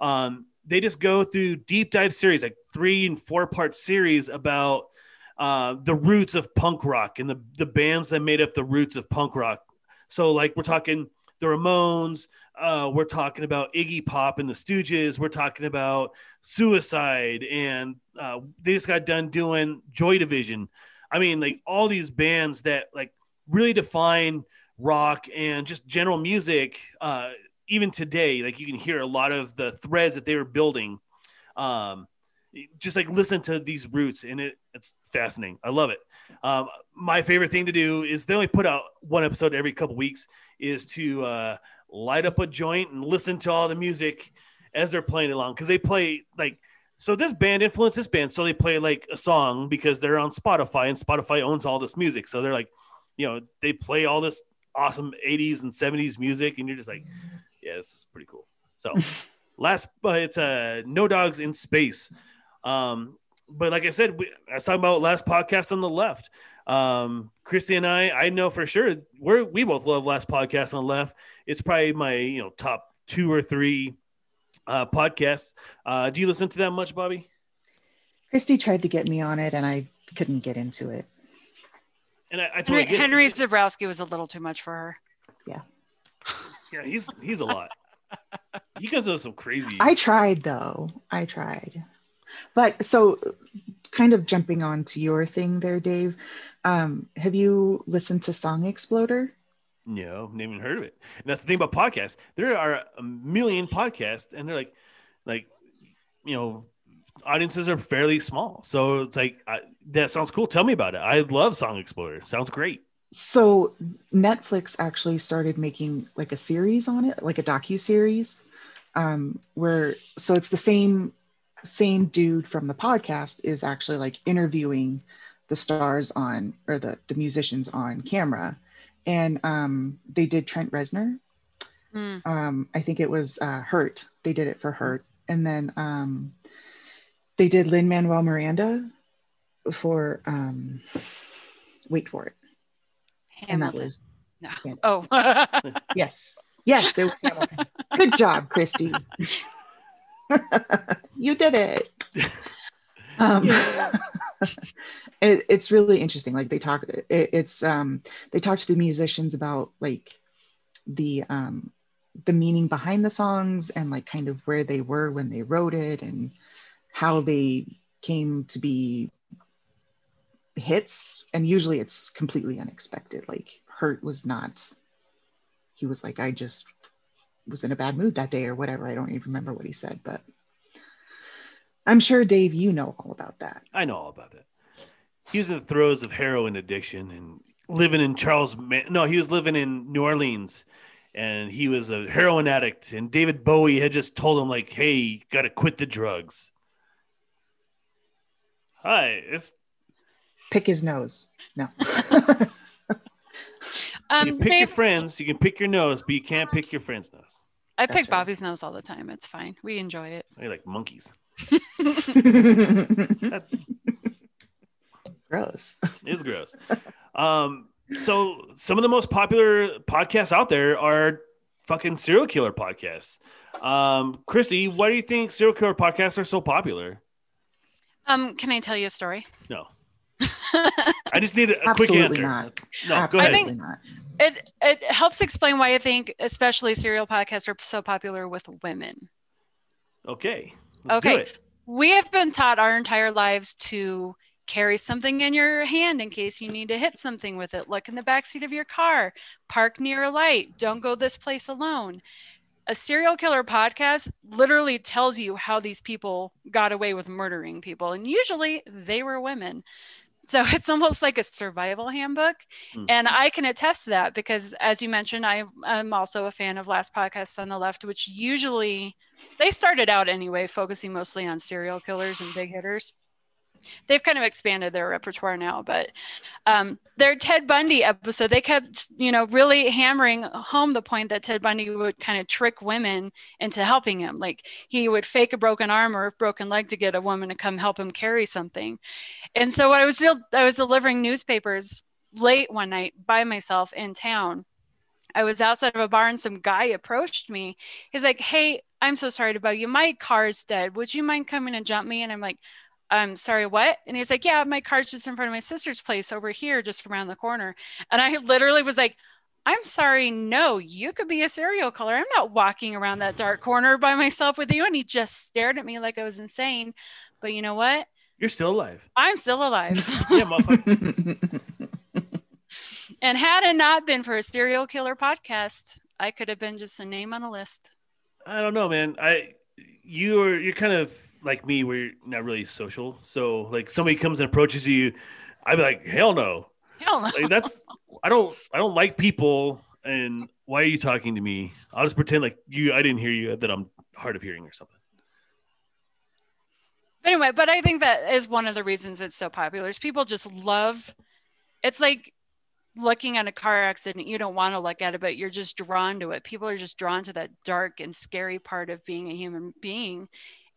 Um, they just go through deep dive series, like three and four part series about uh, the roots of punk rock and the the bands that made up the roots of punk rock. So, like, we're talking the Ramones, uh, we're talking about Iggy Pop and the Stooges, we're talking about Suicide, and uh, they just got done doing Joy Division. I mean, like all these bands that like really define rock and just general music. Uh, even today, like you can hear a lot of the threads that they were building. Um, just like listen to these roots, and it, it's fascinating. I love it. Um, my favorite thing to do is they only put out one episode every couple weeks. Is to uh, light up a joint and listen to all the music as they're playing along. Because they play like so this band influenced this band so they play like a song because they're on spotify and spotify owns all this music. So they're like you know they play all this awesome 80s and 70s music and you're just like yeah this is pretty cool. So last but it's uh no dogs in space. Um but like i said we, i was talking about last podcast on the left um christy and i i know for sure we're we both love last podcast on the left it's probably my you know top two or three uh podcasts uh do you listen to that much bobby Christy tried to get me on it, and I couldn't get into it. and i, I totally Henry, get. Henry Zebrowski was a little too much for her. yeah Yeah, he's he's a lot you guys are some crazy I tried though. I tried. But so kind of jumping on to your thing there, Dave. Um, have you listened to Song Exploder? No, never even heard of it. And that's the thing about podcasts. There are a million podcasts, and they're like, like, you know, audiences are fairly small. So it's like I, that sounds cool. Tell me about it. I love Song Exploder. Sounds great. So Netflix actually started making like a series on it, like a docu series, um, where so it's the same same dude from the podcast is actually like interviewing the stars on or the the musicians on camera, and um, they did Trent Reznor. Mm. Um, I think it was uh, Hurt. They did it for Hurt, and then um, they did Lin Manuel Miranda for um, wait for it and that Hamilton. was no. fantastic. Oh, yes yes it was hamilton good job christy you did it Um, it, it's really interesting. Like they talk, it, it's um, they talk to the musicians about like the um, the meaning behind the songs and like kind of where they were when they wrote it and how they came to be hits. And usually it's completely unexpected. Like Hurt was not. He was like, I just was in a bad mood that day or whatever. I don't even remember what he said, but I'm sure Dave, you know all about that. I know all about that. He was in the throes of heroin addiction and living in Charles. Ma- No, he was living in New Orleans, and he was a heroin addict. And David Bowie had just told him, like, "Hey, you got to quit the drugs." Hi, it's Pick his nose. No. you Um, can pick your friends, you can pick your nose, but you can't pick your friend's nose. I pick right. Bobby's nose all the time. It's fine. We enjoy it. They're like monkeys. Gross. It's gross. um, so some of the most popular podcasts out there are fucking serial killer podcasts. Um, Chrissy, why do you think serial killer podcasts are so popular? Um, can I tell you a story? No, I just need a, a quick Absolutely answer. not. No, go Absolutely ahead. think- not. It it helps explain why I think especially serial podcasts are so popular with women. Okay. Okay. We have been taught our entire lives to carry something in your hand in case you need to hit something with it. Look in the backseat of your car. Park near a light. Don't go this place alone. A serial killer podcast literally tells you how these people got away with murdering people, and usually they were women. So it's almost like a survival handbook. Hmm. And I can attest to that because, as you mentioned, I am also a fan of Last Podcast on the Left, which usually they started out anyway, focusing mostly on serial killers and big hitters. They've kind of expanded their repertoire now, but um, their Ted Bundy episode, they kept, you know, really hammering home the point that Ted Bundy would kind of trick women into helping him. Like he would fake a broken arm or a broken leg to get a woman to come help him carry something. And so I was still, I was delivering newspapers late one night by myself in town. I was outside of a bar and some guy approached me. He's like, Hey, I'm so sorry to bug you. My car's dead. Would you mind coming and jump me? And I'm like, I'm sorry, what? And he's like, Yeah, my car's just in front of my sister's place over here, just around the corner. And I literally was like, I'm sorry, no, you could be a serial killer. I'm not walking around that dark corner by myself with you. And he just stared at me like I was insane. But you know what? You're still alive. I'm still alive. Yeah, motherfucker. and had it not been for a serial killer podcast, I could have been just a name on a list. I don't know, man. I you're you're kind of like me where you're not really social. So like somebody comes and approaches you, I'd be like, hell no. Hell no. Like that's I don't I don't like people and why are you talking to me? I'll just pretend like you I didn't hear you that I'm hard of hearing or something. anyway, but I think that is one of the reasons it's so popular. Is people just love. It's like looking at a car accident. You don't want to look at it, but you're just drawn to it. People are just drawn to that dark and scary part of being a human being.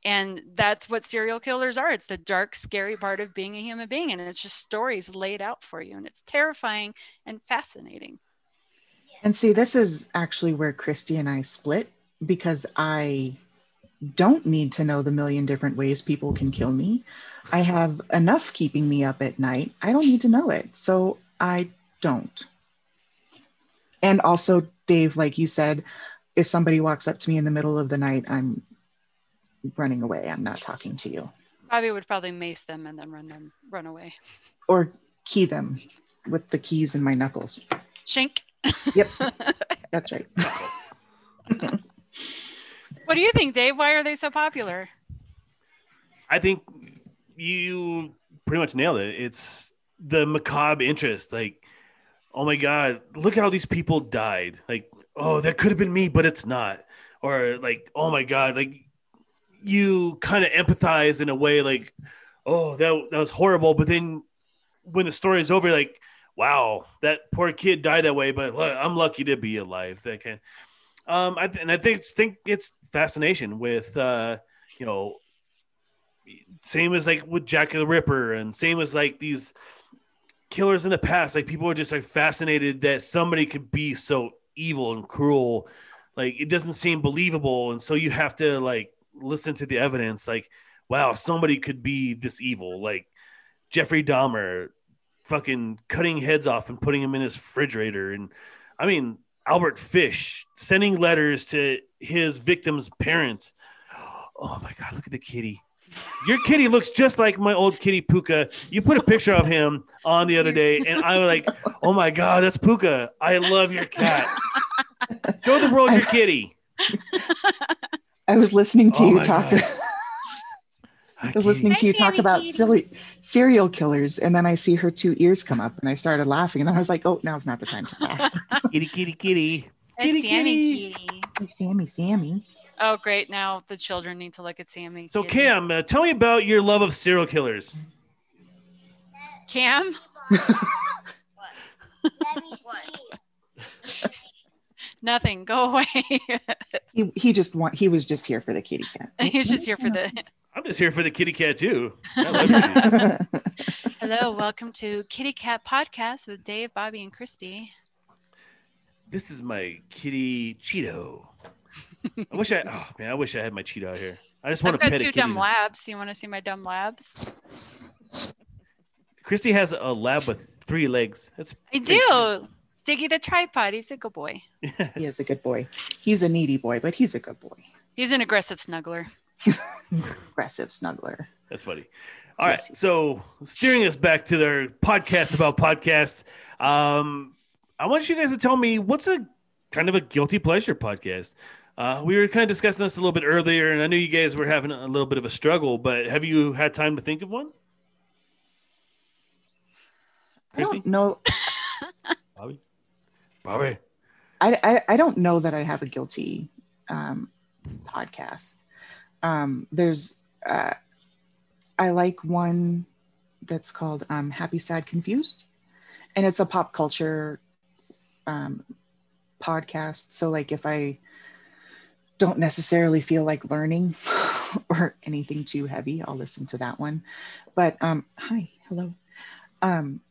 And that's what serial killers are. It's the dark, scary part of being a human being. And it's just stories laid out for you. And it's terrifying and fascinating. And see, this is actually where Christy and I split because I don't need to know the million different ways people can kill me. I have enough keeping me up at night. I don't need to know it. So I don't. And also, Dave, like you said, if somebody walks up to me in the middle of the night, I'm running away. I'm not talking to you. Bobby would probably mace them and then run them, run away. Or key them with the keys in my knuckles. Shink. Yep, that's right. What do you think, Dave? Why are they so popular? I think you pretty much nailed it. It's the macabre interest. Like, oh my God, look how these people died. Like, oh, that could have been me, but it's not. Or like, oh my God, like you kind of empathize in a way like, oh, that, that was horrible. But then when the story is over, like, wow, that poor kid died that way, but look, I'm lucky to be alive. That kind um, I, and I think, think it's fascination with, uh, you know, same as like with Jack the Ripper, and same as like these killers in the past. Like people are just like fascinated that somebody could be so evil and cruel. Like it doesn't seem believable, and so you have to like listen to the evidence. Like, wow, somebody could be this evil, like Jeffrey Dahmer, fucking cutting heads off and putting them in his refrigerator, and I mean Albert Fish sending letters to his victims' parents. Oh my god, look at the kitty. Your kitty looks just like my old kitty Puka. You put a picture of him on the other day, and I was like, "Oh my god, that's Puka! I love your cat. Show the world your kitty." I was listening to Oh you talk. I was listening to you talk about silly serial killers, and then I see her two ears come up, and I started laughing, and then I was like, "Oh, now's not the time to laugh." kitty, kitty, kitty. A Kitty, Sammy kitty. kitty. Sammy, Sammy. Oh, great! Now the children need to look at Sammy. So, kitty. Cam, uh, tell me about your love of serial killers. Cam, nothing. Go away. He he just want he was just here for the kitty cat. He's just here for the. I'm just here for the kitty cat too. I love you. Hello, welcome to Kitty Cat Podcast with Dave, Bobby, and Christy. this is my kitty Cheeto. I wish I. Oh man, I wish I had my Cheeto out here. I just want I've to got pet a two kitty. dumb now. labs. You want to see my dumb labs? Christy has a lab with three legs. That's I pretty do. Sticky the tripod. He's a good boy. he is a good boy. He's a needy boy, but he's a good boy. He's an aggressive snuggler. Aggressive snuggler. That's funny. All right, Yes. so steering us back to their podcast about podcasts. Um, I want you guys to tell me what's a kind of a guilty pleasure podcast. Uh, we were kind of discussing this a little bit earlier, and I knew you guys were having a little bit of a struggle. But have you had time to think of one? I don't know. Bobby, Bobby. I, I I don't know that I have a guilty um, podcast. Um, there's uh, I like one that's called um, Happy, Sad, Confused, and it's a pop culture um, podcast. So like if I don't necessarily feel like learning or anything too heavy, I'll listen to that one. But um, hi, hello. Um,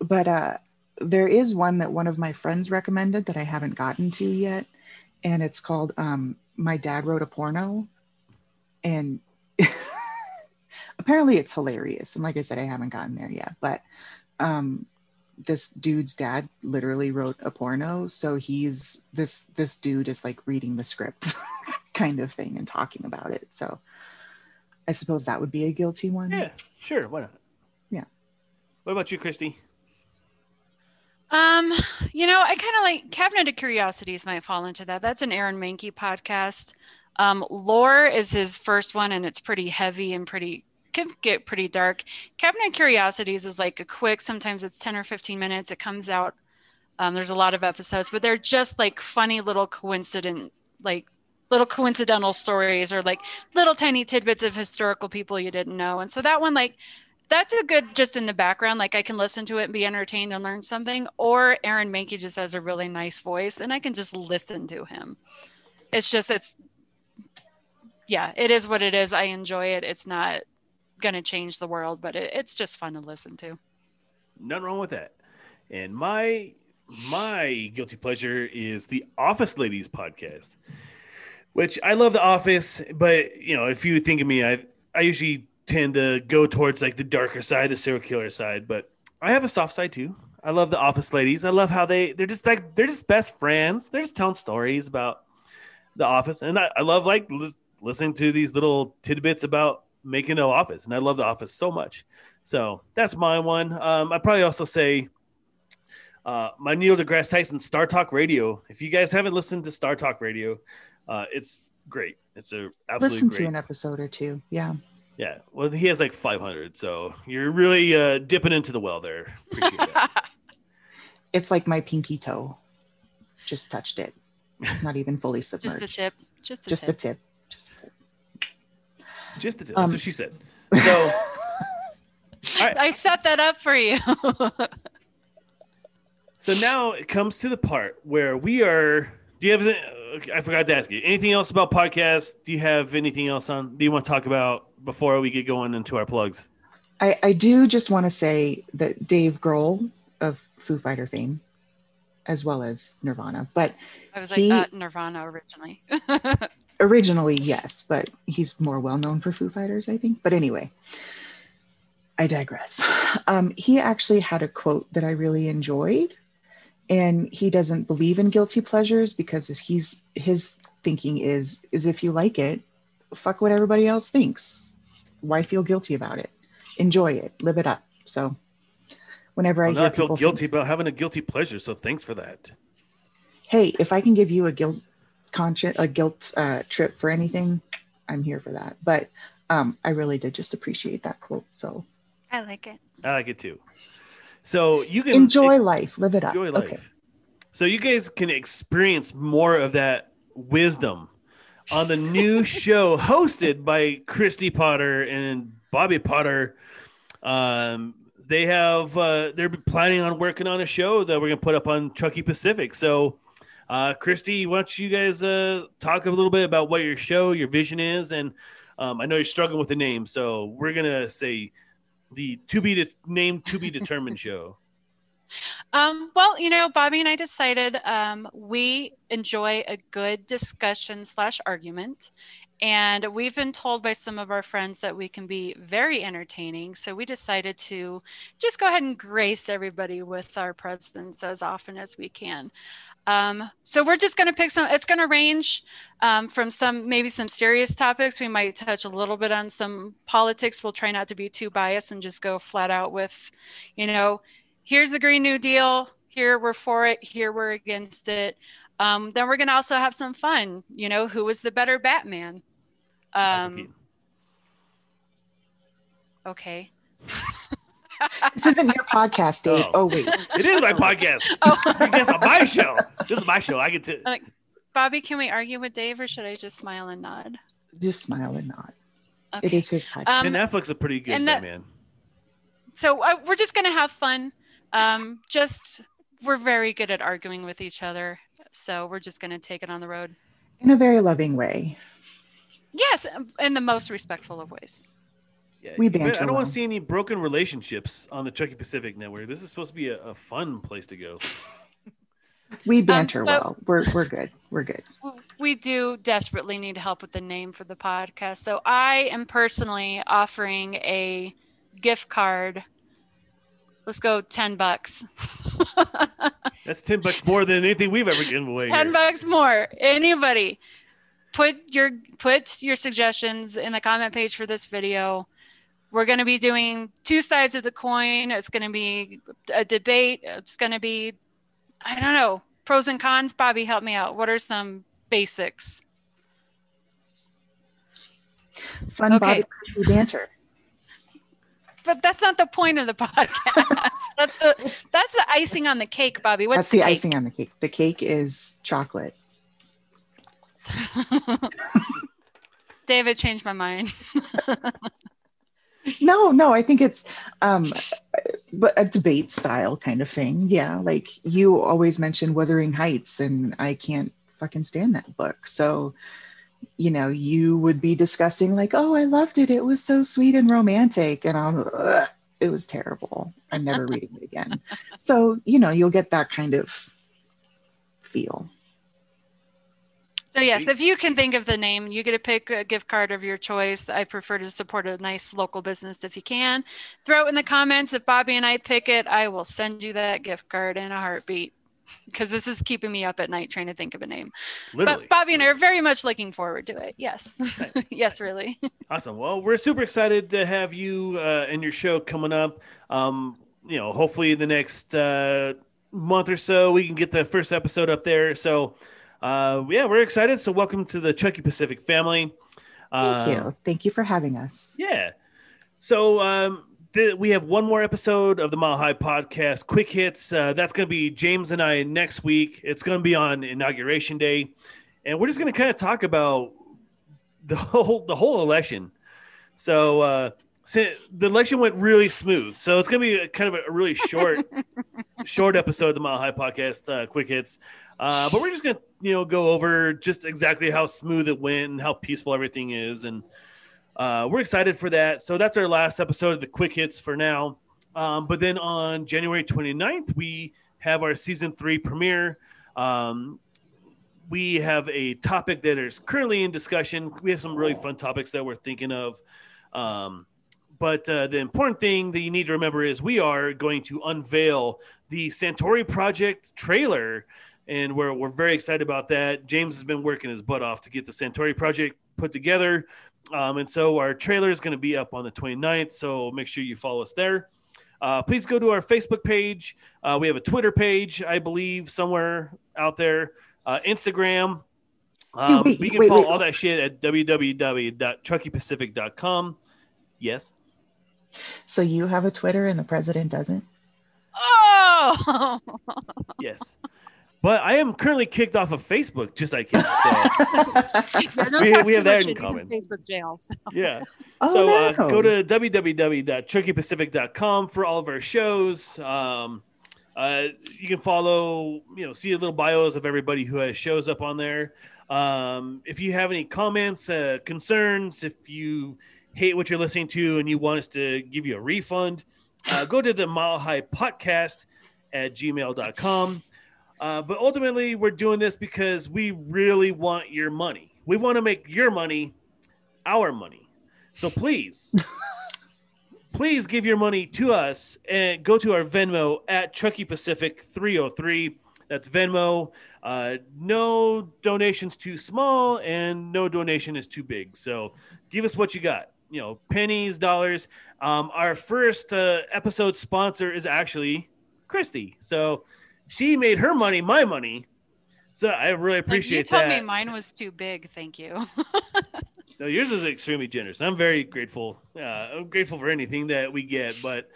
but uh, there is one that one of my friends recommended that I haven't gotten to yet, and it's called um, "My Dad Wrote a Porno," and apparently it's hilarious. And like I said, I haven't gotten there yet, but um, this dude's dad literally wrote a porno, so he's this this dude is like reading the script, kind of thing, and talking about it. So I suppose that would be a guilty one. Yeah, sure. Why not? Yeah. What about you, Christy? Um, you know, I kind of like Cabinet of Curiosities might fall into that. That's an Aaron Mahnke podcast. Um, Lore is his first one, and it's pretty heavy and pretty can get pretty dark. Cabinet Curiosities is like a quick. Sometimes it's ten or fifteen minutes. It comes out. Um, there's a lot of episodes, but they're just like funny little coincident, like little coincidental stories or like little tiny tidbits of historical people you didn't know. And so that one, like that's a good just in the background like i can listen to it and be entertained and learn something or aaron mahnke just has a really nice voice and i can just listen to him it's just it's yeah it is what it is i enjoy it it's not gonna change the world but it, it's just fun to listen to Nothing wrong with that. And my my guilty pleasure is the Office Ladies podcast, which I love the Office, but you know, if you think of me, I I usually tend to go towards like the darker side, the serial killer side, but I have a soft side too. I love the Office Ladies. I love how they they're just like they're just best friends. They're just telling stories about the Office, and I, I love like lis- listening to these little tidbits about making the Office, and I love the Office so much. So that's my one. Um, I'd probably also say uh, my Neil deGrasse Tyson Star Talk Radio. If you guys haven't listened to Star Talk Radio, uh, it's great. It's a absolutely Listen great. to an episode or two. Yeah. Yeah. Well, he has like 500, so you're really uh, dipping into the well there. Appreciate that. It's like my pinky toe. Just touched it. It's not even fully just the submerged. tip just the Just the tip. tip. Just the tip. Just the, that's Um, what she said. So, all right. i set that up for you So now it comes to the part where we are. Do you have? okay, I forgot to ask you. Anything else about podcasts? Do you have anything else on? Do you want to talk about before we get going into our plugs? I, I do just want to say that Dave Grohl of Foo Fighter fame, as well as Nirvana, but i was like He- uh, nirvana originally originally, yes, but he's more well known for Foo Fighters, I think. But anyway, I digress. Um, he actually had a quote that I really enjoyed, and he doesn't believe in guilty pleasures because he's his thinking is is if you like it, fuck what everybody else thinks. Why feel guilty about it? Enjoy it, live it up. So, whenever Well, I I feel guilty think, about having a guilty pleasure. So thanks for that. hey, if I can give you a guilt conscious a guilt uh, trip for anything, I'm here for that. But um, I really did just appreciate that quote. So I like it. I like it too. So you can enjoy ex- life, live it up. enjoy life. Okay. So you guys can experience more of that wisdom on the new show hosted by Christy Potter and Bobby Potter. Um, they have uh, they're planning on working on a show that we're gonna put up on Chucky Pacific. So, uh, Christy, why don't you guys uh, talk a little bit about what your show, your vision is, and um, I know you're struggling with the name, so we're gonna say the to be de- named to be determined show. Um, well, you know, Bobby and I decided um, we enjoy a good discussion slash argument. And we've been told by some of our friends that we can be very entertaining. So we decided to just go ahead and grace everybody with our presence as often as we can. Um, so we're just going to pick some, it's going to range um, from some, maybe some serious topics. We might touch a little bit on some politics. We'll try not to be too biased and just go flat out with, you know, here's the Green New Deal. Here we're for it. Here we're against it. Um, then we're going to also have some fun. You know, who was the better Batman? Um, okay. This isn't your podcast, Dave. Oh. Oh, wait. It is my podcast. Oh, I guess on my show. This is my show. I get to. Like, Bobby, can we argue with Dave, or should I just smile and nod? Just smile and nod. Okay. It is his podcast. Um, and Affleck's a pretty good and that- Batman. so uh, we're just gonna have fun. Um, just we're very good at arguing with each other, so we're just gonna take it on the road. in a very loving way. Yes, in the most respectful of ways. Yeah, we banter I don't want to see any broken relationships on the Chucky Pacific Network. This is supposed to be a, a fun place to go. We um, banter so- well. We're we're good. We're good. We do desperately need help with the name for the podcast. So I am personally offering a gift card. Let's go 10 bucks. That's ten bucks more than anything we've ever given away. 10 here. bucks more. Anybody put your put your suggestions in the comment page for this video. We're going to be doing two sides of the coin. It's going to be a debate. It's going to be I don't know, pros and cons. Bobby, help me out. What are some basics? Fun Okay. Bobby Christy banter. But that's not the point of the podcast. that's the that's the icing on the cake, Bobby. What's That's the, cake? icing on the cake. The cake is chocolate. David changed my mind. No, no, I think it's um but a debate style kind of thing. Yeah, like you always mention Wuthering Heights and I can't fucking stand that book. So, you know, you would be discussing like, "Oh, I loved it. It was so sweet and romantic." And I'm Ugh, it was terrible. I'm never reading it again. So, you know, you'll get that kind of feel. So yes, if you can think of the name, you get to pick a gift card of your choice. I prefer to support a nice local business if you can. Throw it in the comments. If Bobby and I pick it, I will send you that gift card in a heartbeat. Because this is keeping me up at night trying to think of a name. Literally. But Bobby and I are very much looking forward to it. Yes. yes, really. Awesome. Well, we're super excited to have you uh, and your show coming up. Um, you know, hopefully in the next uh, month or so we can get the first episode up there. So, uh, yeah, we're excited. So, welcome to the Chucky Pacific family. Thank Uh, you. Thank you for having us. Yeah. So um, th- we have one more episode of the Mile High Podcast, Quick Hits. Uh, that's going to be James and I next week. It's going to be on Inauguration Day, and we're just going to kind of talk about the whole the whole election. So, uh, so the election went really smooth. So it's going to be a, kind of a really short short episode of the Mile High Podcast, uh, Quick Hits. Uh, but we're just going to you know go over just exactly how smooth it went and how peaceful everything is and uh, we're excited for that. So that's our last episode of the quick hits for now. Um, but then on January 29th, we have our season three premiere. Um, we have a topic that is currently in discussion. We have some really fun topics that we're thinking of. Um, but uh, the important thing that you need to remember is we are going to unveil the Santori Project trailer, and we're, we're very excited about that. James has been working his butt off to get the Santori Project put together. Um, and so our trailer is going to be up on the 29th. So make sure you follow us there. Uh, please go to our Facebook page. Uh, we have a Twitter page, I believe, somewhere out there. Uh, Instagram. Um, wait, we can wait, follow all that shit at www.truckypacific.com. Yes. So you have a Twitter and the president doesn't? Oh, Yes. But I am currently kicked off of Facebook, just like him. So, We- we have that in in common. Facebook jails. yeah. oh, so uh, no. go to www.turkeypacific.com for all of our shows. Um, uh, you can follow, you know, see the little bios of everybody who has shows up on there. Um, if you have any comments, uh, concerns, if you hate what you're listening to and you want us to give you a refund, uh, go to the Mile High Podcast at gmail.com. Uh, but ultimately, we're doing this because we really want your money. We want to make your money our money. So please, please give your money to us and go to our Venmo at Chucky Pacific 303. That's Venmo. Uh, no donations too small and no donation is too big. So give us what you got. You know, pennies, dollars. Um, our first uh, episode sponsor is actually Christy. So she made her money my money. So I really appreciate Like, you told that. me mine was too big. Thank you. No, yours is extremely generous. I'm very grateful. Uh, I'm grateful for anything that we get. But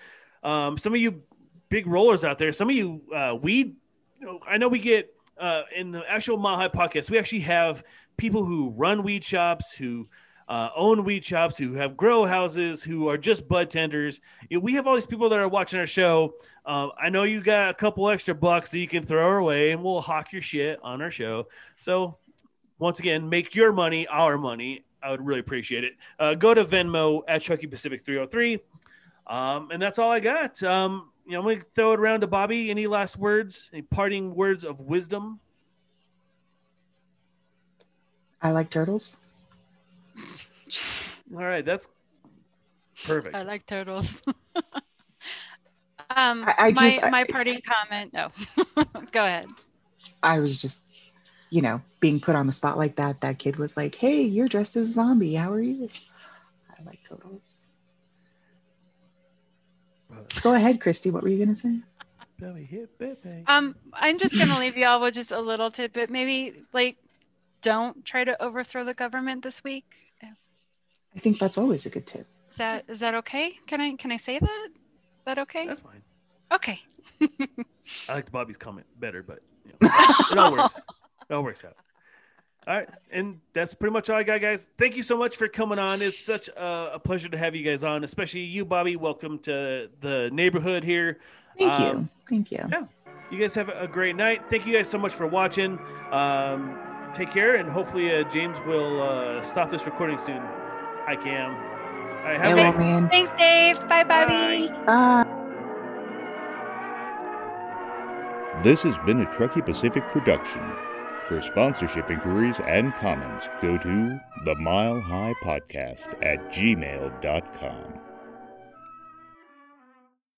um, some of you big rollers out there, some of you uh, weed, you know, I know we get uh, in the actual High podcast, we actually have people who run weed shops, who uh, own weed shops, who have grow houses, who are just bud tenders. You know, we have all these people that are watching our show. Um, I know you got a couple extra bucks that you can throw our way, and we'll hawk your shit on our show. So once again, make your money our money. I would really appreciate it. Uh, go to Venmo at Chucky Pacific 303. Um, and that's all I got. Um, you know, I'm going to throw it around to Bobby. Any last words? Any parting words of wisdom? I like turtles. All right, that's perfect. I like turtles. um, I- I my just- I- my parting comment. No, go ahead. I was just, you know, being put on the spot like that. That kid was like, "Hey, you're dressed as a zombie. How are you?" I like turtles. Go ahead, Christy. What were you gonna say? Belly hit, baby. Um, I'm just gonna leave y'all with just a little tidbit. Maybe like, don't try to overthrow the government this week. I think that's always a good tip. Is that is that okay? Can I can I say that? Is that okay? That's fine. Okay. I liked Bobby's comment better, but you know, it all works. It all works out. All right, and that's pretty much all I got, guys. Thank you so much for coming on. It's such a, a pleasure to have you guys on, especially you, Bobby. Welcome to the neighborhood here. Thank Um, you. Thank you. Yeah. You guys have a great night. Thank you guys so much for watching. Um, take care, and hopefully uh, James will uh, stop this recording soon. Hi, Cam. All right, have Hello, good man. Thanks, Dave. Bye, Bobby. Bye. This has been a Truckee Pacific production. For sponsorship inquiries and comments, go to the Mile High Podcast at gmail.com.